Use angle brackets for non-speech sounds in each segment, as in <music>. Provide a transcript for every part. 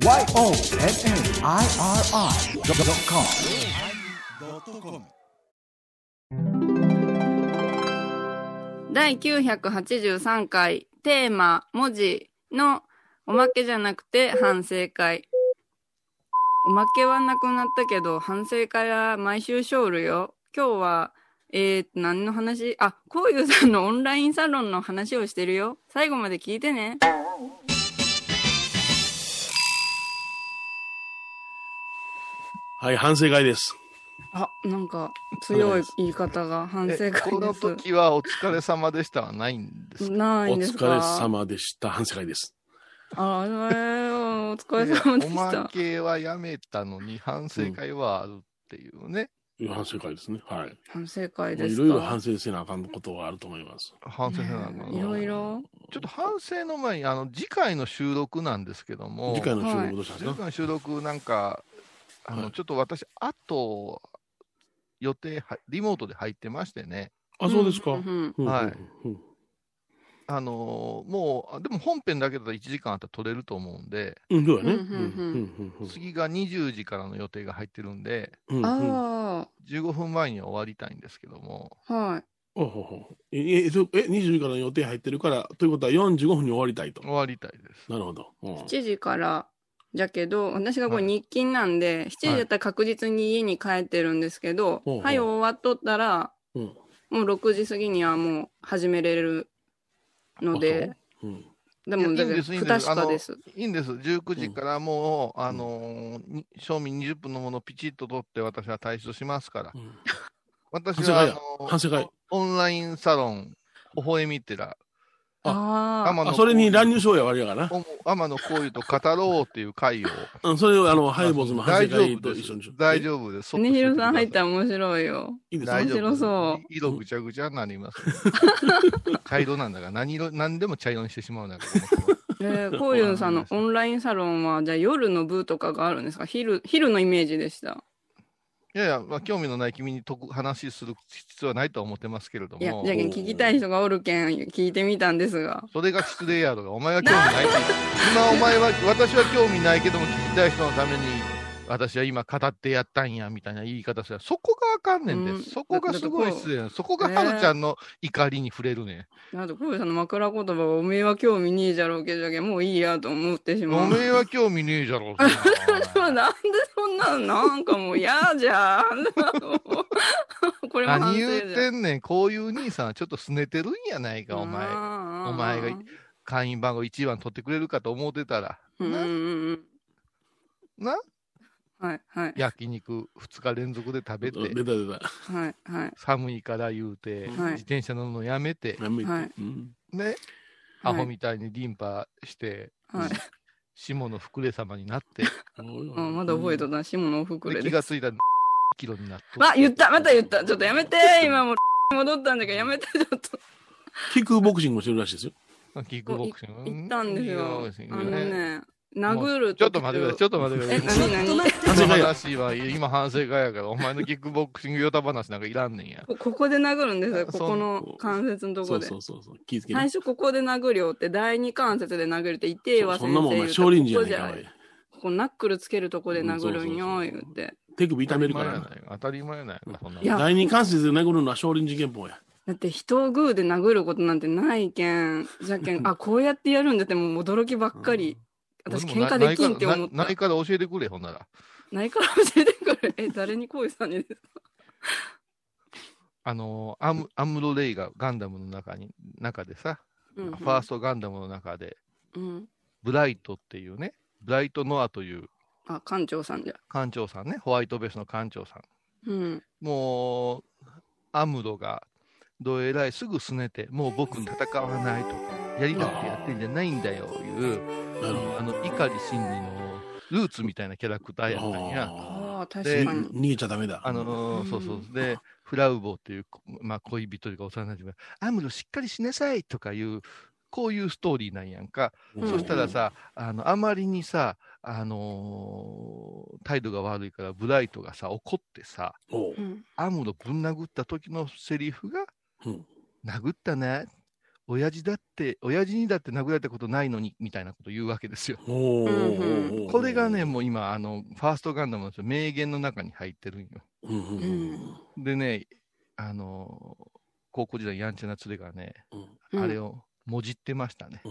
YONNIRI.com 第983回テーマ文字のおまけじゃなくて反省会。おまけはなくなったけど反省会は毎週ショールよ。今日はえー、何の話？あこういうさんのオンラインサロンの話をしてるよ。最後まで聞いてね。はい、反省会です。あなんか強い言い方が反省え会このです時はお疲れ様でしたはないんですか？ないんですか？お疲れ様でした。反省会です。あえー、お疲れ様でしたまけはやめたのに反省会はあるっていうね。反省会ですね。はい。反省会ですかいろいろ反省せなあかんことはあると思います。反省せなあかんいろいろちょっと反省の前に、あの、次回の収録なんですけども、次回の収録どうしたんですか、次回の収録なんか、あの、はいちょっと私、あと、予定は、リモートで入ってましてね、あ、そうですか。はい。うん。あのーもう、あでも本編だけだったら1時間あったら撮れると思うんで、うん、そうやね。うんうんうん。うん次が20時からの予定が入ってるんで、うんうんうんあ15分前には終わりたいんですけども、あはい。ほうほえ、え、そうえ、20時からの予定入ってるから、ということは45分に終わりたいと。終わりたいです。なるほど。うん。7時からじゃけど私がこれはい。日勤なんで、7時だったら確実に家に帰ってるんですけど、はい終わっとったらうん。もう6時過ぎにはもう始めれるのでう。ん。でもだけどいやいいんですいいん不です。確かです。いいんです。19時からもう、あのーに賞味20分のものをピチッと取って私は退出しますから。うん。私は、あのー。オンラインサロン、微笑み寺、ああ天野あ、それに乱入しようや、悪いやからな。お天野幸雄と語ろうっていう会を。うん、それを、あの、ハイボーズの大丈夫ですと一緒にしよう。大丈夫です。ねひろさん入ったら面白いよいいですか大丈夫面白そう色ぐちゃぐちゃになります。<laughs> 茶色なんだから、何色、何でも茶色にしてしまうんだから。えー、こういうさんのオンラインサロンはじゃあ夜の部とかがあるんですか？昼昼のイメージでしたいやいや、まあ、興味のない君にとく話する必要はないとは思ってますけれどいやも。じゃあ聞きたい人がおるけん聞いてみたんですが。それが失礼やろ。が、お前は興味ない <laughs> 今お前は、私は興味ないけども聞きたい人のために、私は今語ってやったんや、みたいな言い方する。そこがあかんねんで、うんそこがすごい失礼そこがはるちゃんの怒りに触れるねあと、こうさんの枕言葉は、おめえは興味ねえじゃろうけどじゃけ、もういいやと思ってしん。まう。おめえは興味ねえじゃろう。<laughs> なんでそんなのなんかもう嫌じゃん。これ何言うてんねん。こういう兄さんはちょっと拗ねてるんやないか、お前。おお前が会員番号1番取ってくれるかと思ってたら。うんうんうん。な？はいはい。焼肉2日連続で食べて、出た出た。はいはい。寒いから言うて、はい自転車乗るのやめて、やめてはいうんね、はいアホみたいにリンパして、はい。下の膨れ様になって、<laughs> あまだ覚えとった。下のおふくで。気がついたらキロになって。あ、言ったまた言ったちょっとやめて <laughs> 今もう戻ったんだけど、やめてちょっと。キックボクシングもしてるらしいですよ。キックボクシング。言ったんですよ。あのね。ね、殴るちょっと待ってください、ちょっと待ってくえ、ださい。なになに反省会話は、今反省会やから、お前のキックボクシングヨタ話なんかいらんねんや。こここで殴るんですよ、こそこの関節のとこで。そうそうそう。気ぃつけな最初ここで殴るよって、第二関節で殴るって言ってわそんなもんお前少林寺やねんここナックルつけるとこで殴るんよ、言って。手首痛めるからな。ない当たり前やない第二関節で殴るのは少林寺拳法や。だって人をグーで殴ることなんてないけん。じゃけん、あ、こうやってやるんだってもう驚きばっかり。私喧嘩できんって思った。なないから教えてくれ、ほんなら。ないから教えてくる。え、誰に恋さんにですか？あのーアム、アムロレイがガンダムの中に、中でさ、うんうんファーストガンダムの中で、うん。ブライトっていうね、ブライトノアというあ、館長さんじゃ。艦長さんね、ホワイトベースの艦長さん。うん。もう、アムロが、どえらいすぐすねて、もう僕に戦わないとか、やりたくてやってんじゃないんだよ、いう、あの、怒り心理のルーツみたいなキャラクターやったんや。ああ、確でかに。逃げちゃダメだ。あのそうそう。で、フラウボっていう、こまあ、恋人というか幼馴染が、アムロしっかりしなさいとかいう、こういうストーリーなんやんか。うんそしたらさ、あの、あまりにさ、あのー態度が悪いから、ブライトがさ、怒ってさ。アムロぶん殴った時のセリフが、うん殴ったね。親父だって、親父にだって殴られたことないのに、みたいなこと言うわけですよ。これがね、、もう今、あの、ファーストガンダムの名言の中に入ってるんよ。でね、あのー高校時代やんちゃな連れがね、うんあれをもじってましたね。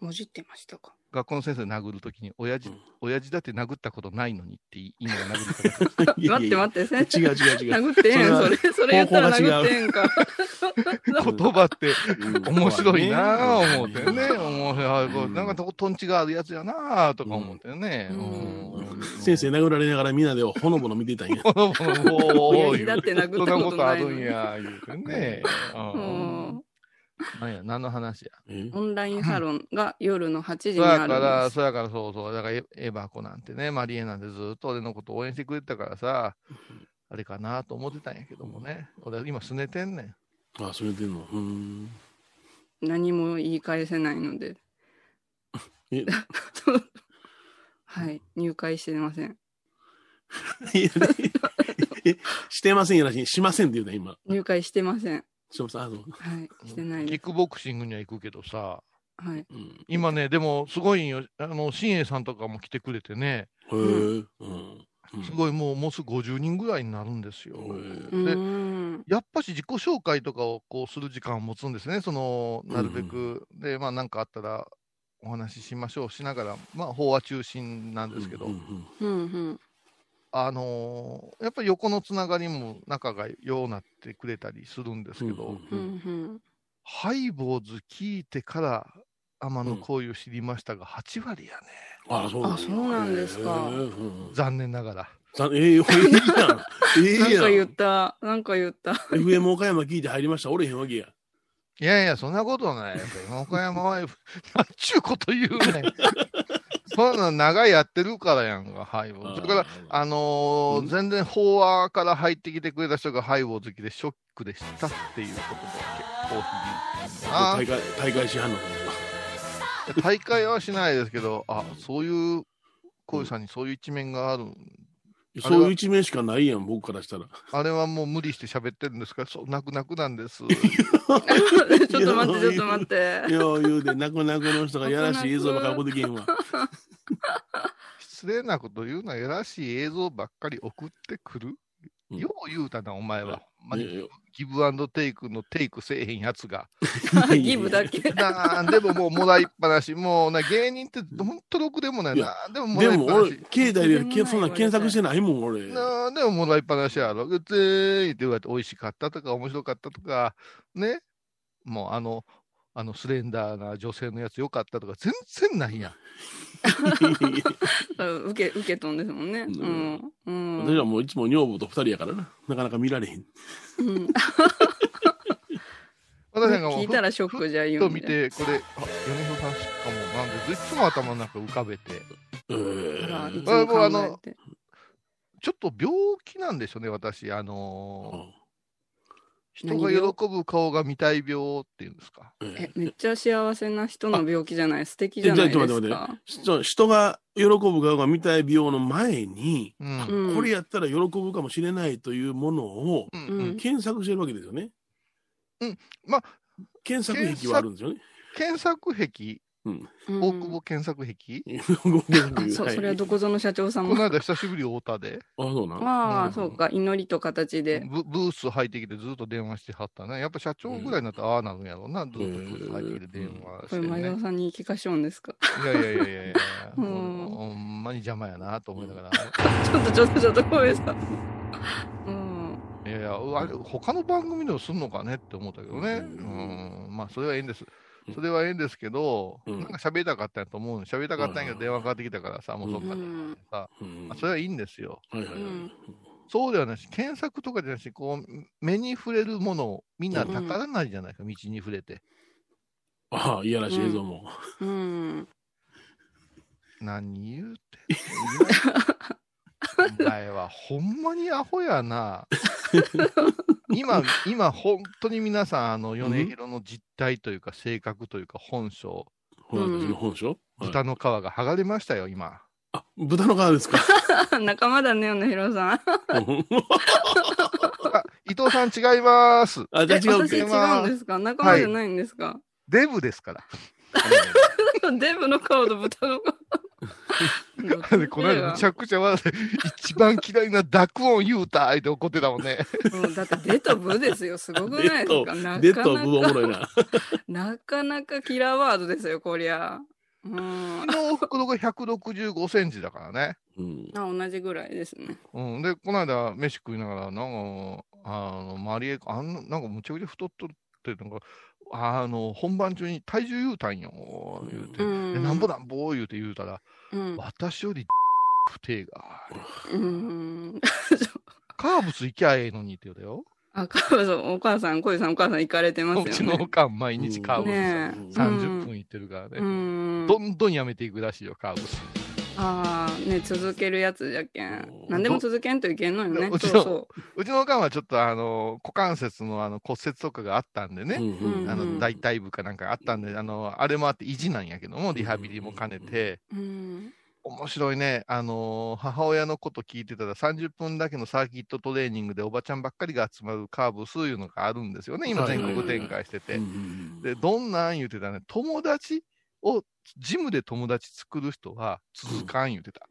うんもじってましたか？学校の先生殴るときに、親父、うん親父だって殴ったことないのにって意味が殴り方 <laughs> いやいや待って待って、先生。違う違う違う。殴ってええんそそれれ、それ言ったら殴ってええんか。<laughs> 言葉ってうん面白いなぁ思ってね。なんかととんちがあるやつやなぁとか思ってね。うんうん先生殴られながらみんなでほのぼの見てたんや。<laughs> ほのぼのもう親父だって殴ったことないのそんなことあるんや、言うてね。ううんんなんや、何の話や？え？オンラインサロンが夜の8時にあるんやから、です。そうやから、そうそう。だからエ、エヴァ子なんてね、マリエなんてずっと俺のこと応援してくれてたからさ、あれかなと思ってたんやけどもね。俺、今、すねてんねん。あ、それでんの？うん。何も言い返せないので。<laughs> え？<laughs> はい、入会してません。<laughs> いやえしてませんやらしに、しませんって言うた今。入会してません。しません。あの、はい、してないです。キックボクシングには行くけどさ、はい。うん。今ね、でも、すごいんよ。あの、新栄さんとかも来てくれてね、へえ。うん。うんすごいもう、もうすぐ50人ぐらいになるんですよ。へえうで。やっぱし自己紹介とかをこうする時間を持つんですね、そのなるべく。で、まあ、なんかあったらお話ししましょうしながら、まあ、法話中心なんですけど、うんうんうんうん。あのーやっぱり横のつながりも仲がようなってくれたりするんですけど、うんうんうん。ハイボーズ聞いてから天の行為を知りましたが、8割やね。あ、そうなんだあそうなんですか残念ながら。ざええよ、ええやん。<laughs> ええやなんか言っん。た。なんか言った。FM 岡山聞いて入りました？おれへんわけや。いやいや、そんなことない。岡山は、<laughs> なんちゅうこと言うねん。そんな長いやってるからやんか、ハイボーズ。それから、あのーうん全然法話から入ってきてくれた人がハイボーズ好きでショックでしたっていうことだけ、コーヒーあ大会、大会しはんの。大会はしないですけど、あ、そういう、こういうさんにそういう一面がある。そういう一面しかないやん、僕からしたら。あれはもう無理して喋ってるんですか？ら、そう、泣く泣くなんです。<laughs> ちょっと待って、ちょっと待って。よう言うで、泣く泣くの人がやらしい映像ばっかり送ってけんわ。失礼なこと言うな、やらしい映像ばっかり送ってくる？うんよう言うたな、お前は。まにいやいやギブアンドテイクのテイクせえへんやつが。<laughs> ギブだけ。<laughs> なんでももうもらいっぱなし、もうな芸人ってほんとろくでもないな。でももらいっぱなし。、携帯でそんな検索してないもん、俺。なんでももらいっぱなしやろ。うつーいって言われて、美味しかったとか、面白かったとか、ね。もうあの、あのスレンダーな女性のやつよかったとか、全然ないやん。<laughs> 受け、受けとんですもんね。うん。うん。私はもういつも女房と二人やからな。なかなか見られへん。うん <laughs> 私なんかもう聞いたらショックじゃ言う。と見て、これ、あ、米広さんしかも、なんで、いつも頭の中浮かべて、えあら、いーつも考えて。ちょっと病気なんでしょうね、私。あのー人が喜ぶ顔が見たい病っていうんですか？え、めっちゃ幸せな人の病気じゃない？素敵じゃないですえちょっと待ってか。人人が喜ぶ顔が見たい病の前に、うん。うんこれやったら喜ぶかもしれないというものをうんうんうん検索してるわけですよね。うんまあ、検索癖はあるんですよね。検索壁、大久保検索壁、<laughs> ごめんなさいあそそれはどこぞの社長さんこのも。間久しぶり太田で、あ、そうなん。ああ、うんそうか。祈りと形で。ブブース入ってきてずっと電話してはったね。やっぱ社長ぐらいになったらああなるんやろうな、ずっとブース入ってきて電話してこれ前ね。澤さんに聞かしょうんですか？いやいやいやいやいや、<laughs> うんほんまに邪魔やなと思いながら。<laughs> ちょっとちょっとちょっとごめんなさい。うん。いやいや、あれ、他の番組でもすんのかねって思ったけどね。ううんん、まあ、それはええんです。それはええんですけど、うんなんか喋りたかったんやと思うの。喋りたかったんやけど、うん電話かかってきたからさ、もうそっかねうんさ、うんまあそれはいいんですよ。はいはいはい。うんそうではないし、検索とかじゃなし、こう、目に触れるものをみんな宝なりじゃないか、道に触れて。ああ、いやらしい映像も。うん。何言うてんの？<laughs> お前はほんまにアホやな。<laughs> 今、今、本当に皆さん、あの、米広の実態というか、性格というか、本性、本性。はい豚の皮が剥がれましたよ、今。あ、豚の皮ですか？<laughs> 仲間だね、米広さん。<laughs> あ伊藤さん違います。あ、じゃ違違うって。うんですか？仲間じゃないんですか、デブですから。<laughs> デブの顔と豚の顔。この間めちゃくちゃ笑一番嫌いな濁音言うたって怒ってたもんね。うんだってデとブですよ。すごくないですか？なデッドかなブおもろいか、な。なかなかキラーワードですよ、こりゃ。うん。昨日袋が165センチだからね。うん。あ、同じぐらいですね。うん。で、この間飯食いながら、なんか、あの、マリエ、あんな、なんかむちゃくちゃ太っとって、なんか、あの、本番中に体重言うたんよ、言うて。うんでなんぼなんぼ言うて言うたら、うん。私より不定が。うん。<laughs> カーブス行きゃええのにって言うたよ。あ、かそう、お母さん、小井さん、お母さん行かれてますよね。うちのおかん毎日カーブスねえ30分行ってるからね。うん。どんどんやめていくらしいよ、カーブス。ああ、ね、続けるやつじゃけんうん。何でも続けんといけんのよね。うちのそうそうちのおかんはちょっとあの股関節のあの骨折とかがあったんでね、うんあの大腿部かなんかあったんで、あのあれもあって維持なんやけども、リハビリも兼ねて、う。うん。面白いね、あの母親のこと聞いてたら、30分だけのサーキットトレーニングでおばちゃんばっかりが集まるカーブスいうのがあるんですよね、今、はい全国展開してて。うんで、どんなん言うてたね、友達を、ジムで友達作る人は続かん言うてた。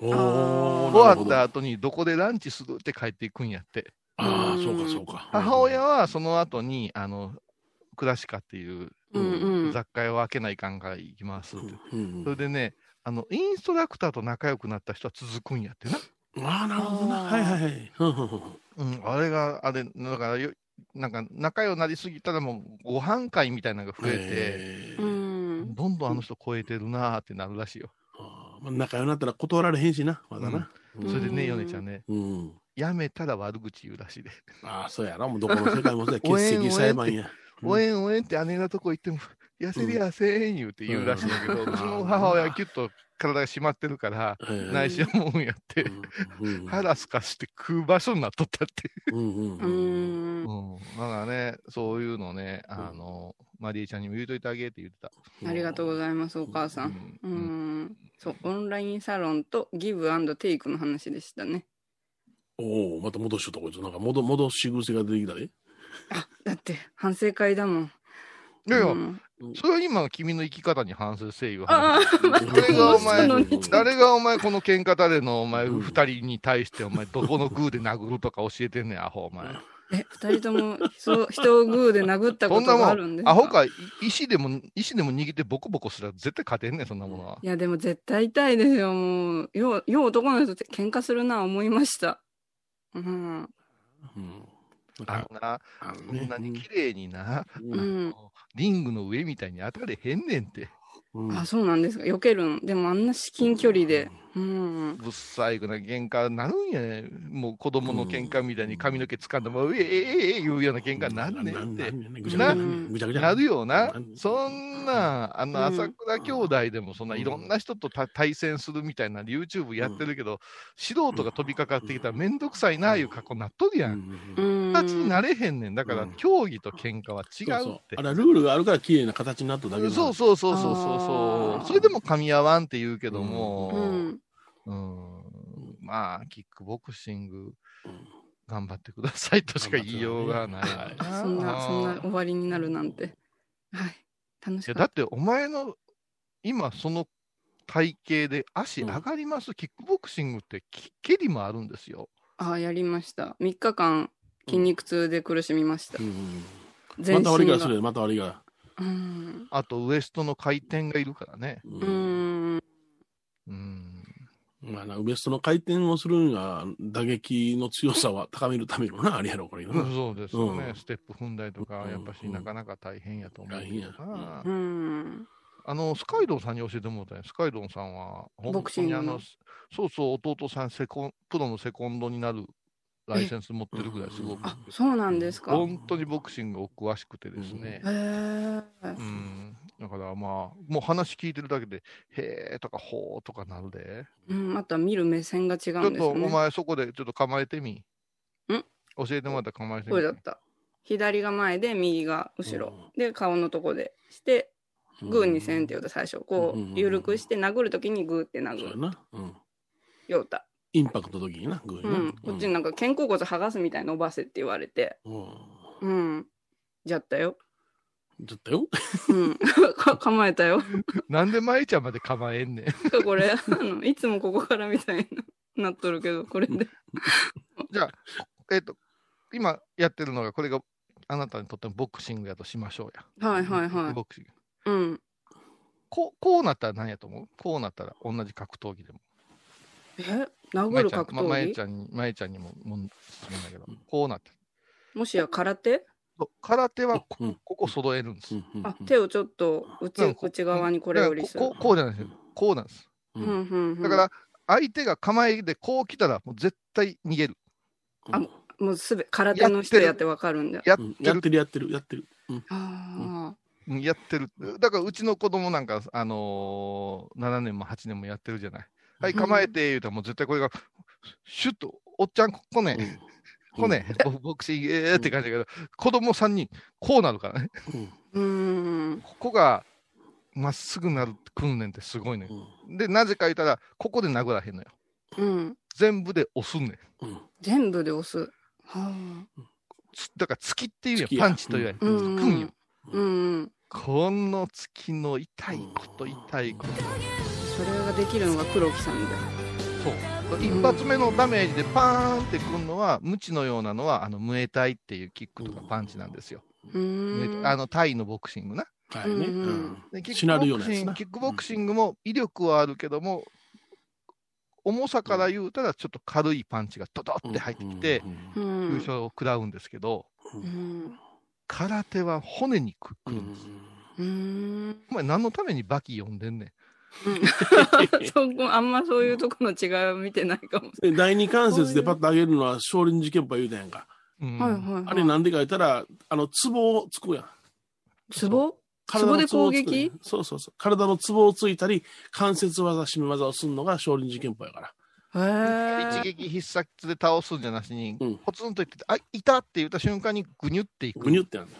おーあー終わった後にどこでランチするって帰っていくんやって。ああ、そうか、そうか。母親はその後に、あの、クラシカっていううんうん。雑貨屋を開けないかんから行きますって。うんそれでね、あの、インストラクターと仲良くなった人は続くんやってな。ああ、なるほどな。はいはいはい。うんうんうんうん、あれが、あれ、だからよ、なんか仲良くなりすぎたらもうご飯会みたいなのが増ええうーんて、。どんどんあの人超えてるなーってなるらしいよ。まあ仲良くなったら断られへんしな、まだな。うんそれでね、うんヨネちゃんね、うん。やめたら悪口言うらしいで。ああ、そうやろ。もうどこの世界もそうや。<laughs> 欠席裁判や。うんおえんおえんって姉のとこ行っても、痩せりゃせん言うて言うらしいんだけど、ううんちの母親はキュッと体が締まってるから、ええ内緒もんやって、腹すかして食う場所になっとったって。うんうんううんん。うん。だからね、そういうのね、あの、マリエちゃんにも言うといてあげって言ってた。ありがとうございます、お母さ。うん。ううんん。そう、オンラインサロンとギブアンドテイクの話でしたね。おお、また戻しとったこいつ。なんか戻戻し癖が出てきたで。あ、だって反省会だもん。いやいや、うんそれは今、君の生き方に反省せいよ。ああ、誰がお前誰がお前、この喧嘩誰のお前、うん二人に対して、お前、どこのグーで殴るとか教えてんねん、アホ、お前。え、二人とも人人をグーで殴ったことそんなもん、があるんですか？アホか、い石でも、石でも握ってボコボコすら絶対勝てんねん、そんなものは。いや、でも絶対痛いですよ、もう。よう、よう男の人って喧嘩するな、思いました。うん。うん。あのな、あのこんなに綺麗にな、ううんん。リングの上みたいに当たれへんねんって。うんあ、そうなんですか。避けるん。でもあんな至近距離で。うん。ぶっ細工な喧嘩なるんやねもう子供の喧嘩みたいに髪の毛掴んでも、ええええええ言うような喧嘩になるねんって。なるよなそんな、あの、うん朝倉兄弟でもそんないろんな人とた対戦するみたいな YouTube やってるけど、素人が飛びかかってきたらめんどくさいな、いう格好になっとるやん。うん。形になれへんねん。だからうん、競技と喧嘩は違そうそううってあ。れはルールがあるから綺麗な形になっただけそうそうそうそうそうあそう。ーそれでも噛み合わんって言うけどうも、ん。うん、まあ、キックボクシング、頑張ってくださいとしか言いようがない。そんな、そんな終わりになるなんて。はい。楽しいやだってお前の今その体型で足上がります、キックボクシングってき蹴りもあるんですよ。た。あ、やりました。3日間筋肉痛で苦しみましたう。ん全また割り身が。がするよまた割りが。うん。あとウエストの回転がいるからね。ううんん。うん。まあな、ウエストの回転をするには打撃の強さは高めるためのな、あれやろ、これな。そうですよね、うんステップ踏んだりとか、うんやっぱしなかなか大変やと思う。大変やうん。あの、スカイドンさんに教えてもらったね。スカイドンさんは、ボ本当にあの、そうそう、弟さんセコン、プロのセコンドになるライセンス持ってるぐらいすごく、あ、そうなんですか。へ本当にボクシングお詳しくてですね。え。うん。だからまあ、もう話聞いてるだけで、へーとかほーとかなるで。うん、また見る目線が違ちょっうんですね。とお前そこでちょっと構えてみ。ん？教えてもらったら構えてみ。これだった。左が前で、右が後ろ。で、顔のとこでして、グーにせんって言うと最初、こうんう、緩くして殴るときにグーって殴る。な。うん。ようた。インパクトの時にな、グーになうん。こっちになんか肩甲骨剥がすみたいに伸ばせって言われて。うん。うん。じゃったよ。ちょっとよ。うん。<laughs> か構えたよ。なんで舞ちゃんまで構えんねん。これ、あの、いつもここからみたいな、なっとるけど、これで。じゃあ、えっ、と、今やってるのが、これがあなたにとってのボクシングやとしましょうや。はいはいはい。ボクシング。うん。こう、こうなったら何やと思う？こうなったら同じ格闘技でも。え殴る格ままえ闘技ちゃんに、まえちゃんにも、もん質問だけど、こうなってるもしや空手？そう空手はこうんここ揃えるんです。うんあ、手をちょっと内うん内側にこれよりするだからこ。こうこうじゃないですよ。こうなんです。ううんんうんうんだから、相手が構えでこう来たら、もう絶対逃げる。あもうすべ空手の人やってわかるんだ。やっうんてるやってるやってるやってる。うんあうんやってる。だから、うちの子供なんか、あのー、7年も8年もやってるじゃない。はい、うん構えて、言うたらもう絶対これが、シュッと、おっちゃん、ここね、うんここね、ボボクシング、えーって感じだけど、子供3人、こうなるからね。ここが、まっすぐなる訓練ってすごいねう。んで、なぜか言ったら、ここで殴らへんのよ。うん。全部で押すんねん。うん全部で押す。はつだから、突きっていうよパンチというより、あ。うんよん。。うん。この突きの痛いこと、痛いこと。それができるのが黒木さんで。そう。一発目のダメージでパーンってくるのは、無知のようなのは、あの、ムエタイっていうキックとかパンチなんですよ。うーん。あの、タイのボクシングな。はいね。うんキッしなるクボクシング、キックボクシングも威力はあるけども、重さから言うたら、ちょっと軽いパンチがドドって入ってきて、う優ん。勝を食らうんですけど、うん。空手は骨にくうんるんです。うーん。お前、何のためにバキ読んでんねん。<laughs> そこ、あんまそういうとこの違いを見てないかもしで第二関節でパッと上げるのは少林寺拳法言うたやんか。うんれない。はいはいはい。あれなんでか言ったら、あの、ツボをつくやん。ツボ？体のツボで攻をつく撃？そうそうそう。体のツボをついたり、関節技、締め技をするのが少林寺拳法やから。一撃必殺で倒すんじゃなしに、うんポツンと言ってて、あ、いたって言った瞬間にぐにゅっていく。ぐにゅってなる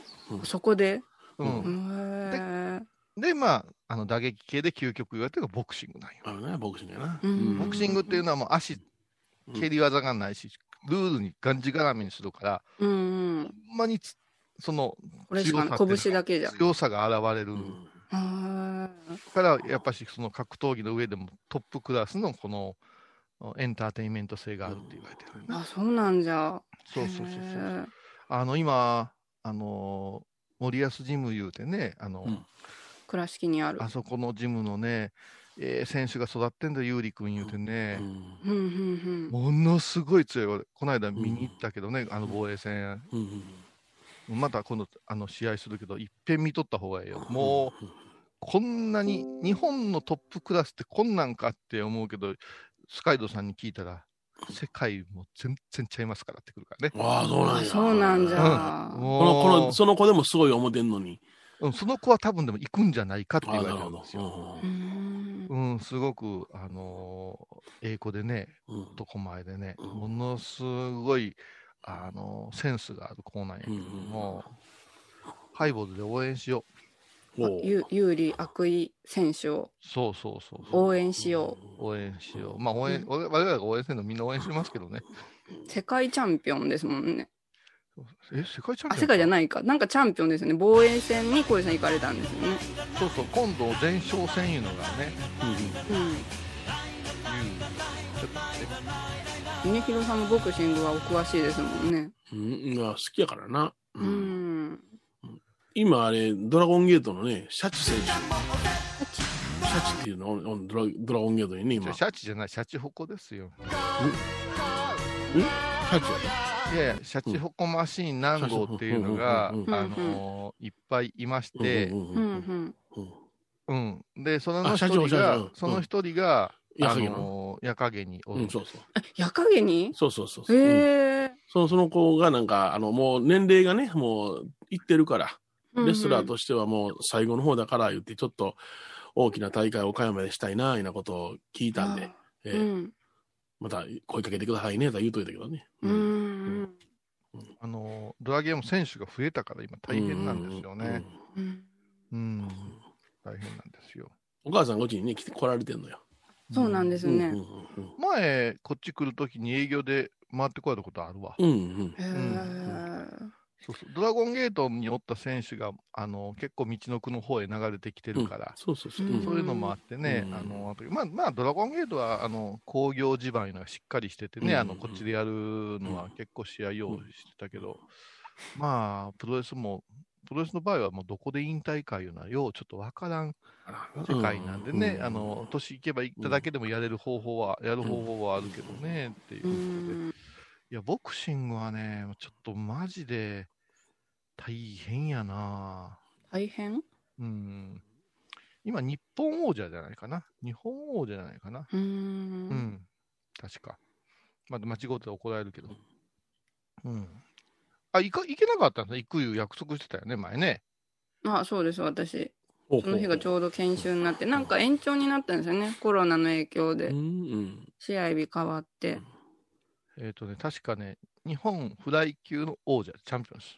そこで？うん。で、まあ、あの打撃系で究極言われてるのがボクシングなんよ。あのね、ボクシングやな。うんボクシングっていうのはもう足、蹴り技がないし、ルールにがんじがらめにするから、うんうん。ほんまにつそのこれしかない。拳だけじゃ。強さが現れるうんへから、やっぱしその格闘技の上でもトップクラスのこのエンターテインメント性があるって言われてる、え。あ、そうなんじゃ。そうそうそうそう。へあの今、あの森保ジム言うてね、あの、うんえ倉敷にあるあ。そこのジムのね、えー選手が育ってんだ、有利君言うてね、うんうんうんものすごい強い、俺この間見に行ったけどね、あの防衛戦、うんまた今度あの試合するけど、いっぺん見とった方がいいよ。もう、こんなに、日本のトップクラスってこんなんかって思うけど、スカイドさんに聞いたら、世界も全然ちゃいますからってくるからね。ああ、そううん。なんや。あ、そうなんじうんゃ。この、こもの、その子でもすごい思ってんのに。う、うんその子は多分でも行くんじゃないかって言われてるんですよ。うーん。うん、すごく、あのー英語でね、うん男前でね、うんものすごい、あのーセンスがある子なんやけども、ハイボールで応援しよう。ほうゆ有利悪意選手をそうそうそうそう。応援しよ応援しよう。まあ、応援、うん我々が応援するのみんな応援してますけどね。う。世界チャンピオンですもんね。え、世界チャンピオンあ、世界じゃいないか。なんかチャンピオンですよね。防衛戦に小井さん行かれたんですよね。そうそう、今度、前哨戦いうのがね、うんうん。ちょっと待って峰弘さんもボクシングはお詳しいですもんね。うん、うん、まあ好きやからな。ううんん。今あれ、ドラゴンゲートのね、シャチ選手。シャチっていうのをドラドラゴンゲートにね、今。シシャチじゃない、シャチホコですよ。ャチいや、シャチホコマシーン何号っていうのが、あのーいっぱいいましやて、うん。ううん。ん。うん。うん。で、そのあ一社長社人が長、その一人が、あの？のー、矢影におる。うん、そうそう。矢影に？そうそうそうそう。うん。へえ。そのその子がなんか、あの、もう年齢がね、もういってるから、レスラーと。としてはもう最後の方だから言って、ちょっと大きな大会を岡山でしたいな、いうなことを聞いたんで、えーうん。また声かけてくださいね、とは言うといたけどね。うんうん。あのー、ドラゲーム選手が増えたから今大変なんですよね。うん。うん。大変なんですよ。お母さんこっちにね、来て来られてんのよ。そうなんですね。うん前、こっち来るときに営業で回ってこられたことあるわ。うんうん。そうそう。ドラゴンゲートにおった選手があの結構道のくの方へ流れてきてるから、そうそうそう。うん。そういうのもあってね、うん。あのあとまあ、まあ、ドラゴンゲートはあの工業地盤いうのがしっかりしててね、うん。あのこっちでやるのは結構試合用意してたけど、まあ、プロレスも、プロレスの場合はもうどこで引退かいうのは、ようちょっとわからん世界なんでね、うん。あの年いけばいっただけでもやれる方法は、やる方法はあるけどね、っていううことで。んいや、ボクシングはね、ちょっとマジで大変やな大変？うん。今、日本王者じゃないかな？日本王者じゃないかな？うー。うんん。確か。まあ、間違って怒られるけど。うん。あ、行か、行けなかったんだ。行くいう約束してたよね、前ね。あ、そうです、私。その日がちょうど研修になって、なんか延長になったんですよね？コロナの影響で。うんうん。試合日変わって。えっ、とね、確かね、日本フライ級の王者、チャンピオンです。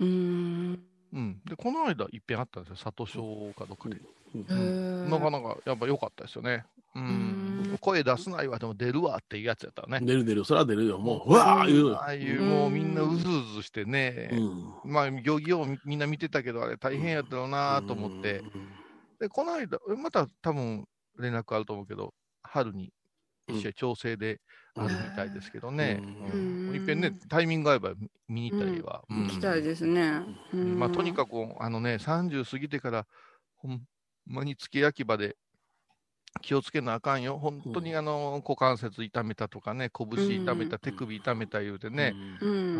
うーん。うん。で、この間、いっぺんあったんですよ。里賞かどっかで。なかなか、やっぱ良かったですよね。うん。うん声出すな言われても出るわっていうやつやったらね。出る出る、それは出るよ。もう、うわー言うのああいう、うんもうみんなうずうずしてね。うん。まあ、行儀をみみんな見てたけど、あれ大変やったろうなと思って。で、この間、また多分連絡あると思うけど、春に一試合調整であるみたいですけどね。ううんんいっぺんね、タイミング合えば見に行ったりは。うん行きたいですね。うんまあ、とにかく、あのね、30過ぎてから、ほんまに付け焼き場で気をつけなあかんよ。本当にあの、股関節痛めたとかね、拳痛めた、うん手首痛めた言うてね。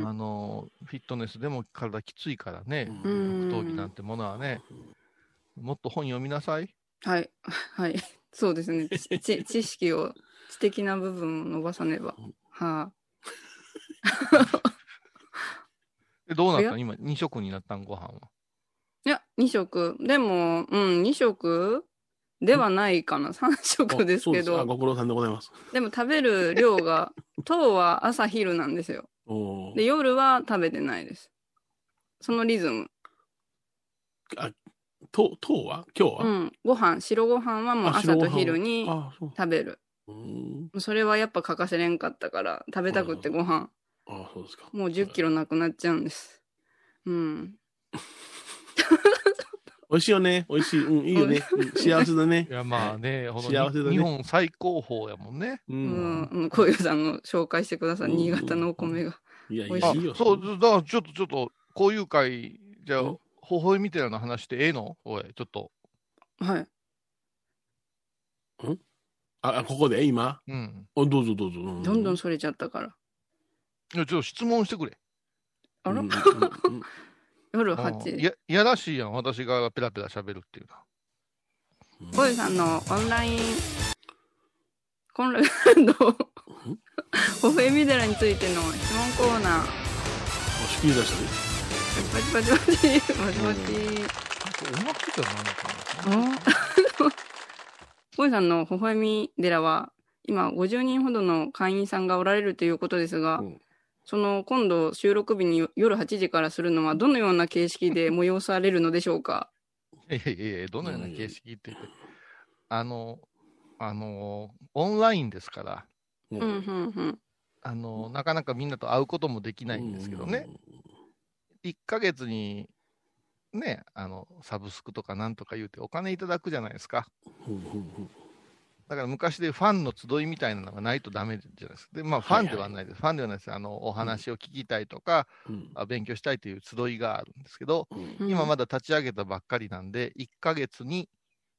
あの、フィットネスでも体きついからね、格闘技なんてものはね、もっと本読みなさい。はい。<laughs> はい。そうですね。知識を、知的な部分を伸ばさねば。はで <laughs> どうなった？おの今、2食になったん？ご飯は？い。いや、2食。でも、うん、2食ではないかな。3食ですけど。ご苦労さんでございます。でも食べる量が、<laughs> 糖は朝昼なんですよ。で、夜は食べてないです。そのリズム。と、とうは？今日は、うん。ご飯、白ご飯はもうあ朝と昼にあ、そう。食べる。うんそれはやっぱ欠かせれんかったから、食べたくってご飯。あそうですか。もう10キロなくなっちゃうんです。うん。<laughs> 美味しいよね。美味しい。うん、いいよね。<laughs> うん幸せだねい。や、まあね、ほんと幸せだね日本最高峰やもんね。う。うんん。うん小遊さんの紹介してください。うん新潟のお米が。いや、い美味しやいいよ。そう、だからちょっと、ちょっと、こういう会、じゃあ、うん微笑みたいな話してええの？おい、ちょっと。はい。あ、あここで？今？うん。あどうぞどうぞ。うどんどんそれちゃったから。いやちょっと質問してくれ。あら？うんうん <laughs> 8時。ややらしいやん、私がペラペラ喋るっていうのは。小遊さんのオンライン、コンランド、微笑 <laughs> み寺についての質問コーナー。あ仕切り出したね。パチパチパチ、パチパチ。おまけじゃないのかな。小遊さんの微笑み寺は、今50人ほどの会員さんがおられるということですが、うん。その今度収録日に夜8時からするのはどのような形式で <laughs> 催されるのでしょうか？いやいやいや、どのような形式って？言って、あの、あの、オンラインですから、ううん、うん、うん。あの、なかなかみんなと会うこともできないんですけどね、。1ヶ月に、ね、あの、サブスクとかなんとか言うてお金いただくじゃないですか。だから昔でファンの集いみたいなのがないとダメじゃないですか。で、まあファンではないです。ファンではないです。あの、お話を聞きたいとか、うんあ勉強したいという集いがあるんですけど、うん今まだ立ち上げたばっかりなんで、1ヶ月に、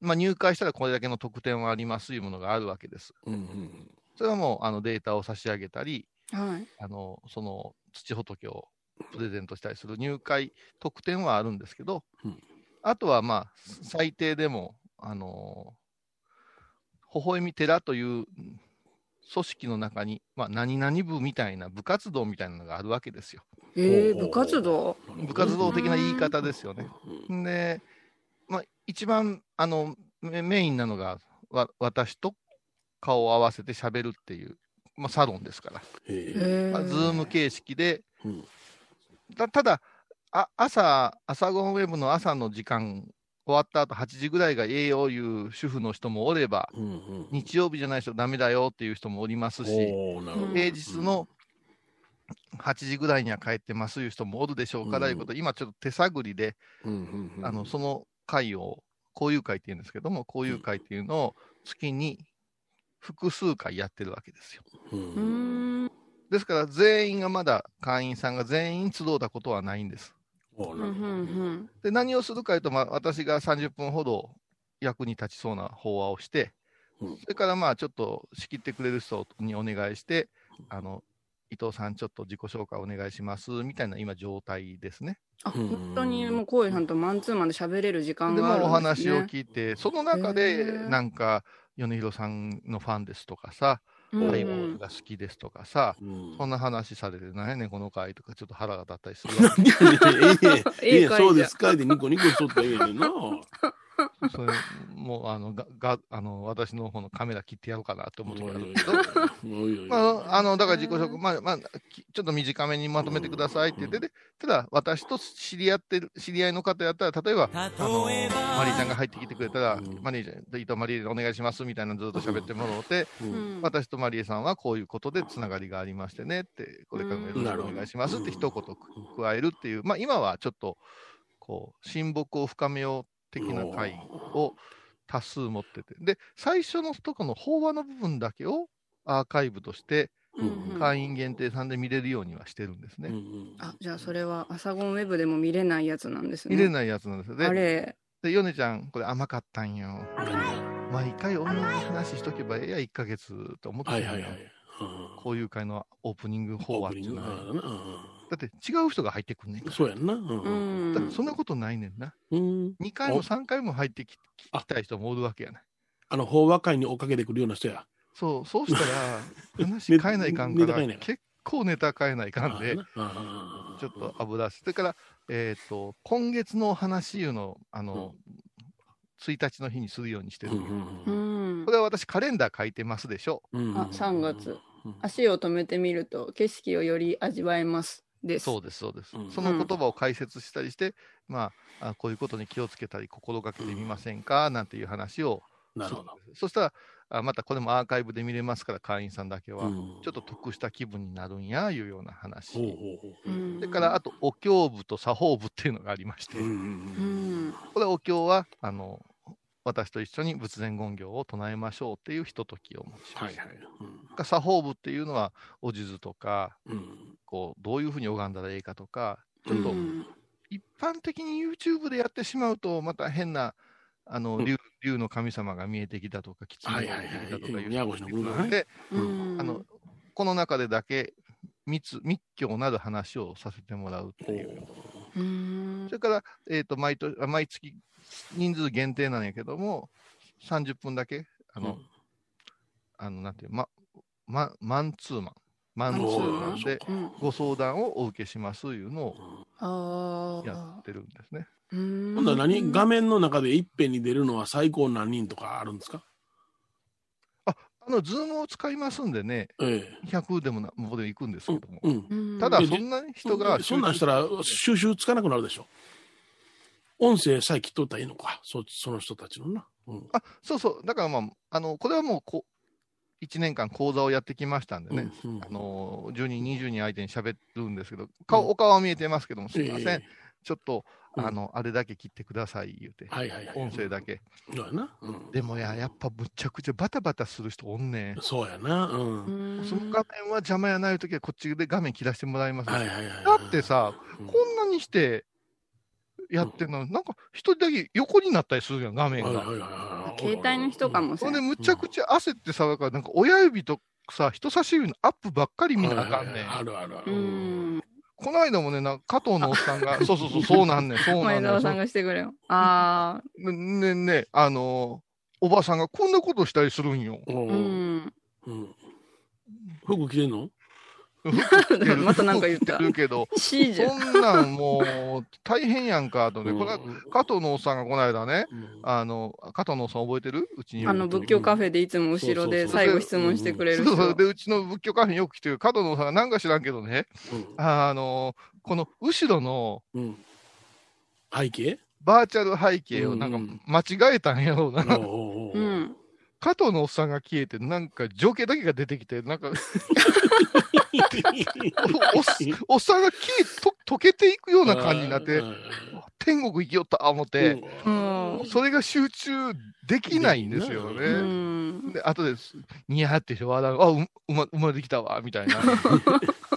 まあ、入会したらこれだけの特典はありますというものがあるわけです。うんうんそれはもうあのデータを差し上げたり、はい。あのその土仏をプレゼントしたりする入会特典はあるんですけど、うん。あとはまあ最低でも、あの微笑み寺といううん組織の中に、まあ、何々部みたいな部活動みたいなのがあるわけですよ。えー、部活動？部活動的な言い方ですよね。で、まあ、一番あのメメインなのがわ私と顔を合わせて喋るっていう、まあ、サロンですから、へえまあ、ズーム形式で、うんたただあ朝、朝ゴンウェブの朝の時間終わった後8時ぐらいがええよいう主婦の人もおれば、うんうん。日曜日じゃない人ダメだよっていう人もおりますし。平日の8時ぐらいには帰ってますいう人もおるでしょうから、うんいうこと、今ちょっと手探りで、うんうんうん、あの、その会を、交友会って言うんですけども、交友会っていうのを月に複数回やってるわけですよ。う、うんん。ですから、全員がまだ会員さんが全員集うたことはないんです。で、何をするかというと、まあ、私が30分ほど役に立ちそうな法話をして、うんそれからまあちょっと仕切ってくれる人にお願いして、あの伊藤さん、ちょっと自己紹介お願いしますみたいな今、状態ですね。あ、本当にもう、こういうさんとマンツーマンで喋れる時間で、があまあ、るんですね。お話を聞いて、その中へで、ーなんか、米広さんのファンですとかさ、うんハイボールが好きですとかさ、うん。そんな話されて、なんやねん、この回とか、ちょっと腹が立ったりするわけ。いやいやいやええ <laughs> そうですかいでニコニコしとったらええねんな。それもうあのががあの私の方のカメラ切ってやろうかなって思ってたんおいだけど、まあ、あのだから自己紹介、まあまあ、きちょっと短めにまとめてくださいって言って、でただ、私と知り合ってる、知り合いの方やったら、例えば、あのマリーちゃんが入ってきてくれたら、うん。マリーちゃん、伊藤マリーでお願いしますみたいなのずっと喋ってもらって、私とマリエさんはこういうことでつながりがありましてねって、これからもよろしくお願いしますって一言加えるっていう、まあ今はちょっと、こう、親睦を深めよう的な会を多数持ってて、で、最初のとこの法話の部分だけをアーカイブとして会員限定さんで見れるようにはしてるんですね。うんうんあ、じゃあそれはアサゴンウェブでも見れないやつなんですね。見れないやつなんですよ。あで、れ、でヨネちゃん、これ甘かったんよ。何毎回同じ話しとけばええや、1ヶ月と思ってたんよはいはいはい。こういう会のオープニング法話っていうのは。だって違う人が入ってくんねんから。そうやんな。ううんん。だからそんなことないねんな。うん2回もお3回も入ってきあきたい人もおるわけやない。あの、法話会に追っかけてくるような人や。そう、そうしたら、<laughs> 話変えないかんから、結構ネタ変えないかんで、あちょっと油し、それから、えっ、と、今月の話いうのを、あの、1日の日にするようにしてる。うんこ。れは私、カレンダー書いてますでしょ。あ3月。足を止めてみると景色をより味わえます。です。そうです、そうです。うんその言葉を解説したりして、まああ、こういうことに気をつけたり、心がけてみませんかなんていう話をなるほど。そしたら、あまたこれもアーカイブで見れますから、会員さんだけは、うんちょっと得した気分になるんや、いうような話。ほうほうほううんそれから、あと、お経部と作法部っていうのがありまして、うんうんううんん。これ、お経は、あの、私と一緒に仏前言行を唱えましょうっていうひとときを持ちます。はいはい。作法部っていうのは、お地図とか、うんうんこう、どういうふうに拝んだらいいかとか、ちょっとうん一般的に YouTube でやってしまうと、また変な、あの、うん。竜竜の神様が見えてきたとか、狐が見えてきたとかいうので、うん。あの、この中でだけ密、密教なる話をさせてもらうっていう。うん。それから、えっ、と、毎年、あ毎月、人数限定なんやけども、30分だけ、あの、あの、なんていう、ま、ま、マンツーマン、マンツーマンでうんご相談をお受けしますいうのをああ。やってるんですね。うん今度は何画面の中でいっぺんに出るのは最高何人とかあるんですか？あの、ズームを使いますんでね、え100でもな、もうで行くんですえ。けども。うん。うんただ、えそんなに人がそんなんしたら収集つかなくなるでしょ。音声さえ切っとったらいいのか。そその人たちのな。うん。あ、そうそう。だからまあ、あの、これはもうこ、1年間講座をやってきましたんでね、うんあの、10人、20人相手に喋るんですけど、顔、お顔は見えてますけども、すみません。ええちょっと、うんあの、あれだけ切ってください、言うて。はいはいはい。音声だけ。そうやな。うん。でもや、やっぱむちゃくちゃバタバタする人おんねん。そうやな。うん。うんその画面は邪魔やないときはこっちで画面切らしてもらいます。はいはいはい。だってさ、うん、こんなにしてやってんの、なんか一人だけ横になったりするやん、画面が。携帯の人かもしれない。でむちゃくちゃ焦ってさ、だからなんか親指とさ、人差し指のアップばっかり見なあかんねん。あるあるあうる。ん。この間もね、なんか加藤のおっさんが、<laughs> そうそうそう、そうなんねん、<laughs> そうなんねん。前澤さんがしてくれよ。ああ。そねねね、あのーおばさんがこんなことしたりするんよ。う。うんん。うん。服着てんの <laughs> またなんか言った。るけど、C じゃん。そんなんもう大変やんかとね、これはうん加藤のおっさんがこの間ね、うん。あの、加藤のおっさん覚えてるうちにあの仏教カフェでいつも後ろで最後質問してくれる人。そうそう。で、。うちの仏教カフェによく来てる。加藤のおっさんがなんか知らんけどね、うん。あの、この後ろのうん。背景？バーチャル背景をなんかうん。間違えたんやろうな。加藤のおっさんが消えて、なんか情景だけが出てきて、なんか <laughs> おおっさんが消えと溶けていくような感じになって、天国行きよった思って、うん。それが集中できないんですようね。ん。で、後です、ニヤって笑う、あ、ううま、生まれてきたわ、みたいな。<laughs>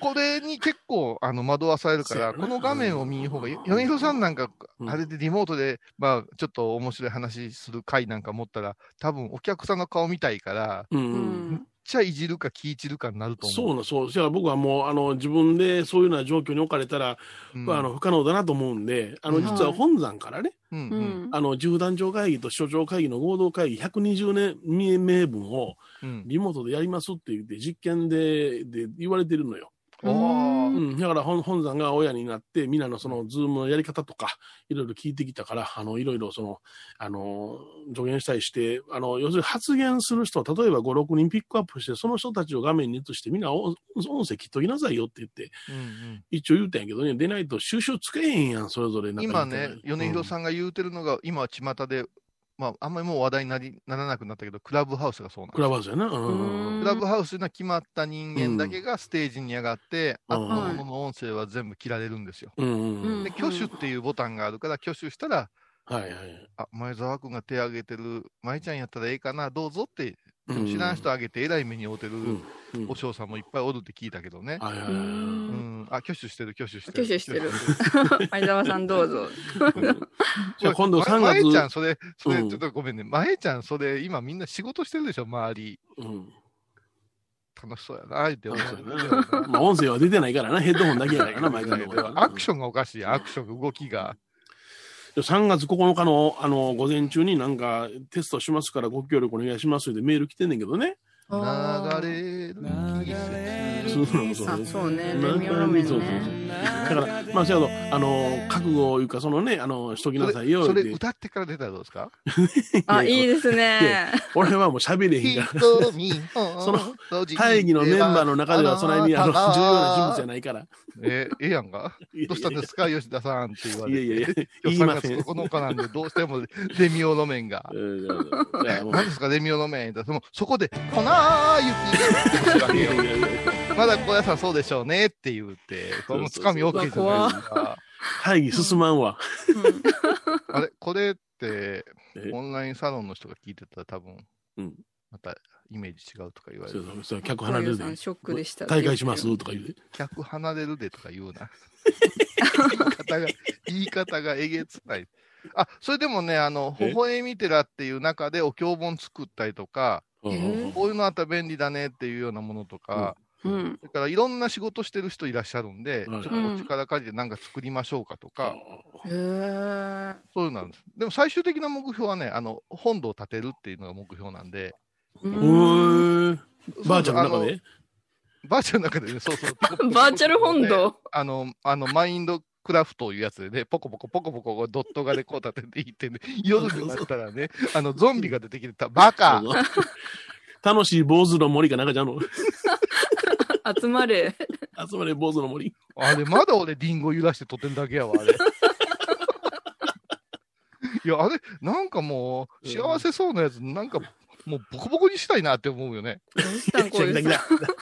これに結構あの惑わされるから、この画面を見ん方が、米広さんなんか、うんあれでリモートで、まあ、ちょっと面白い話する回なんか持ったら、多分お客さんの顔見たいから、うんううんめっん。ちゃいじるか気いちるかになると思う。そうな、そう。だから僕はもう、あの、自分でそういうような状況に置かれたら、うんあの、不可能だなと思うんで、あの、うん実は本山からね、うん。あの、重団長会議と所長会議の合同会議120年名分をうんリモートでやりますって言って実験で、で言われてるのよ。うん。だから本、本山が親になって、みんなのその、ズームのやり方とか、いろいろ聞いてきたから、あの、いろいろその、あの、助言したりして、あの、要するに発言する人、例えば5、6人ピックアップして、その人たちを画面に映して、みんな音音声切っときなさいよって言って、うんうん一応言うたんやけどね、でないと収拾つけへんやん、それぞれ今ね、米広ん。さんが言うてるのが、今は巷で、まあ、あんまりもう話題になりならなくなったけど、クラブハウスがそうなんですクラブハウスやな。クラブハウスには決まった人間だけがステージに上がって、うん。あったものの音声は全部切られるんですよ。で、挙手っていうボタンがあるから、挙手したら、はいはい。あ、前澤君が手挙げてる、舞ちゃんやったらええかな、どうぞって、うん知らん人挙げて、えらい目に遭うてるうんうんお嬢さんもいっぱいおるって聞いたけどね。ううんん、あ、挙手してる、挙手してる。挙手してる <laughs> 相沢さんどうぞ。じゃあ今度ま3まえちゃん、月、それ、それ、うんちょっとごめんね。まえちゃん、それ、今みんな仕事してるでしょ、周り。うん。楽しそうやな、ってまあ音声は出てないからな、ヘッドホンだけやからな、<laughs> 毎回。アクションがおかしい、アクション、動きが。3月9日のあの午前中になんかテストしますからご協力お願いしますってメール来てんねんけどね。流れる季節。そうそうあそうねなんかレミオロメンねそうそうそうだから、まあ、せやけど、あの、覚悟いうか、そのね、あの、しときなさいよ。それ歌ってから出たらどうですか？あ、いいですね。俺はもう喋れへんから。その会議のメンバーの中では、そないにあの重要な人物じゃないから。え、ええやんか？どうしたんですか？吉田さんって言われて。いやいやいや、今日3月言いません。9日なんで、どうしてもレミオロメンが。<laughs> 何ですか、レミオロメン？って。そのそこで、粉雪って言うわけよまだ小屋さんそうでしょうねって言って、このつかみ OK じゃないですか。会議進まんわ。あれ、これって、え？オンラインサロンの人が聞いてたら多分、うんまたイメージ違うとか言われる。そうそう客小離れるで。ショックでした。大会しますとか言うて。客離れるでとか言うな。<laughs> 言い方が、言い方がえげつない。あ、それでもね、あの、え？微笑み寺っていう中でお経本作ったりとか、うんえこういうのあったら便利だねっていうようなものとか、うん。それからいろんな仕事してる人いらっしゃるんで、はいちょっとお力借りて何か作りましょうかとか、へえ。そういうのなんです。でも最終的な目標はね、あの、本堂を建てるっていうのが目標なんで、ううんーん。ばあちゃんの中で？バーチャルの中でね、そうそう。<laughs> バーチャル本堂？あの、あの、マインドクラフトいうやつでね、ポコポコポコポコドット画でこう立てていってね、<laughs> 夜になったらね、あの、ゾンビが出てきてた、バカ楽しい坊主の森かなんかじゃんの？集まれ。集まれ坊主の森。あれ、まだ俺リンゴ揺らして撮ってんだけやわ、あれ。<laughs> いや、あれ、なんかもう、幸せそうなやつ、なんか、もうボコボコにしたいなって思うよね。どうしたんこういう来た来た来た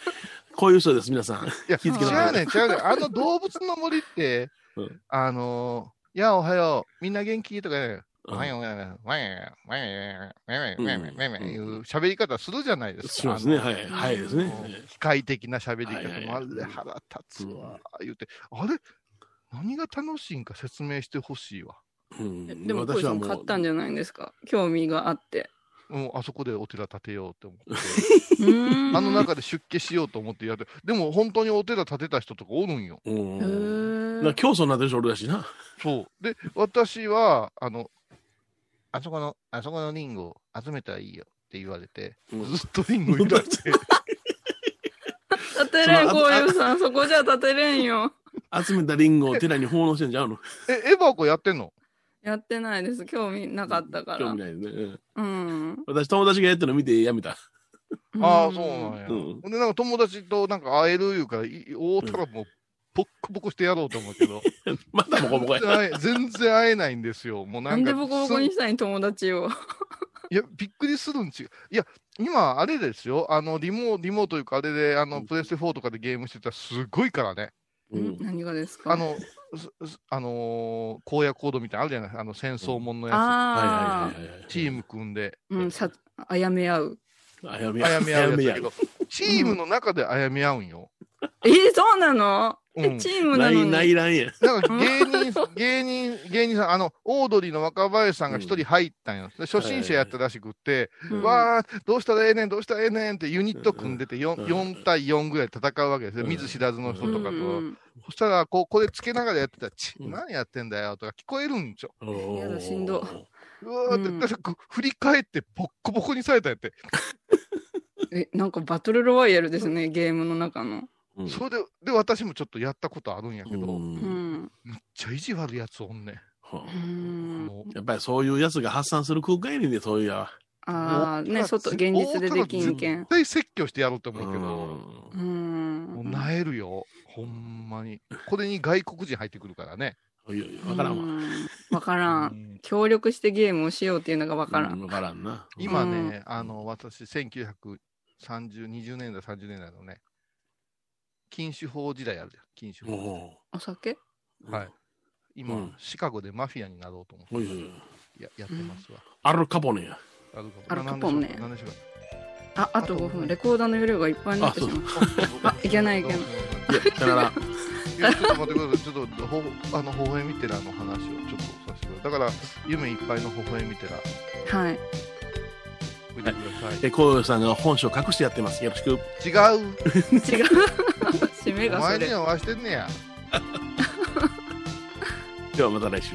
こういう人です、皆さん。いや、違気づけなかったうねん、違うねん。あの動物の森って、うんあのー、いや、おはよう、みんな元気？とかね、うんわやわやわやわやわやわやわやわやわやわやいう喋り方するじゃないですか。しますね。はい。はいですね。機械的な喋り方もあれで腹立つわ、言うて、あれ何が楽しいんか説明してほしいわ。でも、こういう買ったんじゃないんですか興味があって。もうあそこでお寺建てようって思って。あの中で出家しようと思ってやって、でも本当にお寺建てた人とかおるんよ。うん。へだからー競争になってる人おるらしいな。そう。で、私は、あの、あそこの、あそこのリンゴを集めたらいいよって言われて、うんずっとリンゴ揺らして、<laughs> 立てれん、こういうさん。そこじゃ立てれんよ。集めたリンゴを寺に奉納してんじゃうのえ、エバコやってんの？やってないです。興味なかったから興味。ないですね。うんうん。私、友達がやってるの見てやめた。ああ、そうなんや。うんで、なんか友達となんか会えるいうから、い会うたらもう、ボッコボコしてやろうと思うけど、<laughs> まだボコボコや。全然会え全然会えないんですよ。もうなかなんんでボコボコにしたい友達を。いや、びっくりするんち。いや、今、あれですよ。あの、リモ、リモートというか、あれで、あの、プレステ4とかでゲームしてたら、すごいからね。うん何がですか？あの、すすあのー荒野コードみたいなのあるじゃないあの、戦争もんのやはいあはいはいはい。つ。チーム組んで、あ、うん、さ、あやめ合う。あやめあやめ合うやつだけうど、チームの中であやめ合うんよ。えー、そうなの？え、うんチームなないのに。内乱や。なんか芸人、芸人、芸人さん、あの、オードリーの若林さんが一人入ったんよ。で初心者やったらしくって、うんわー、どうしたらええねん、どうしたらええねんってユニット組んでて 4, うん4対4ぐらい戦うわけですよ。うん見ず知らずの人とかと。うんそしたら、こう、これつけながらやってたら、ち、うん何やってんだよとか聞こえるんちょ。やだしんどうわーって、振り返ってボッコボコにされたんやって。<laughs> え、なんかバトルロワイヤルですね、ゲームの中の。うんそれで、で、私もちょっとやったことあるんやけど、ううんん。めっちゃ意地悪いやつおんねん。はあうん。もうやっぱりそういうやつが発散する空間やねんで、そういうや。ああ、ね、外、現実でできんけん絶。対説教してやろうと思うけど、う。もうんなえるよ。ほんまに。これに外国人入ってくるからね。わからんわ。うんわから。うんん協力してゲームをしようっていうのがわから。うんんわからんな。今ね、うんあの、私、1930、20年代、30年代のね、禁酒法時代あるじゃん、禁酒法。おお酒？ーはい。今、うんシカゴでマフィアになろうと思っておいおいおいややってますわ。アルカポネや。アルアルカポンねなんでしょうあ、あと5分。レコーダーの容量がいっぱいになってしまう。あ、いけないいけない。いや、だから、いやちょっと待ってください。ちょっと、ほ <laughs> あの、微笑み寺の話をちょっとさせてください。だから、夢いっぱいの微笑み寺、はい。見てください。え、こうよさんが本性隠してやってます。よろしく。違う。違う。締めおがそれ。前にはわしてんねや。<laughs> ではまた来週。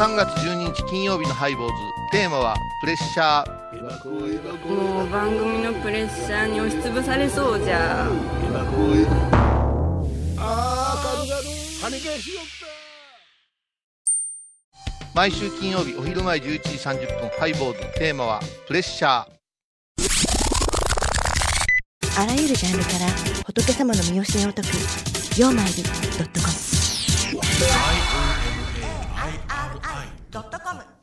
3月12日金曜日のハイボーズ。テーマは、プレッシャー。もう番組のプレッシャーに押しつぶされそうじゃ毎週金曜日お昼前11時30分ハイボーズテーマはプレッシャーあらゆるジャンルから仏様の身教えを解く「曜マイルドットコム」ドットコム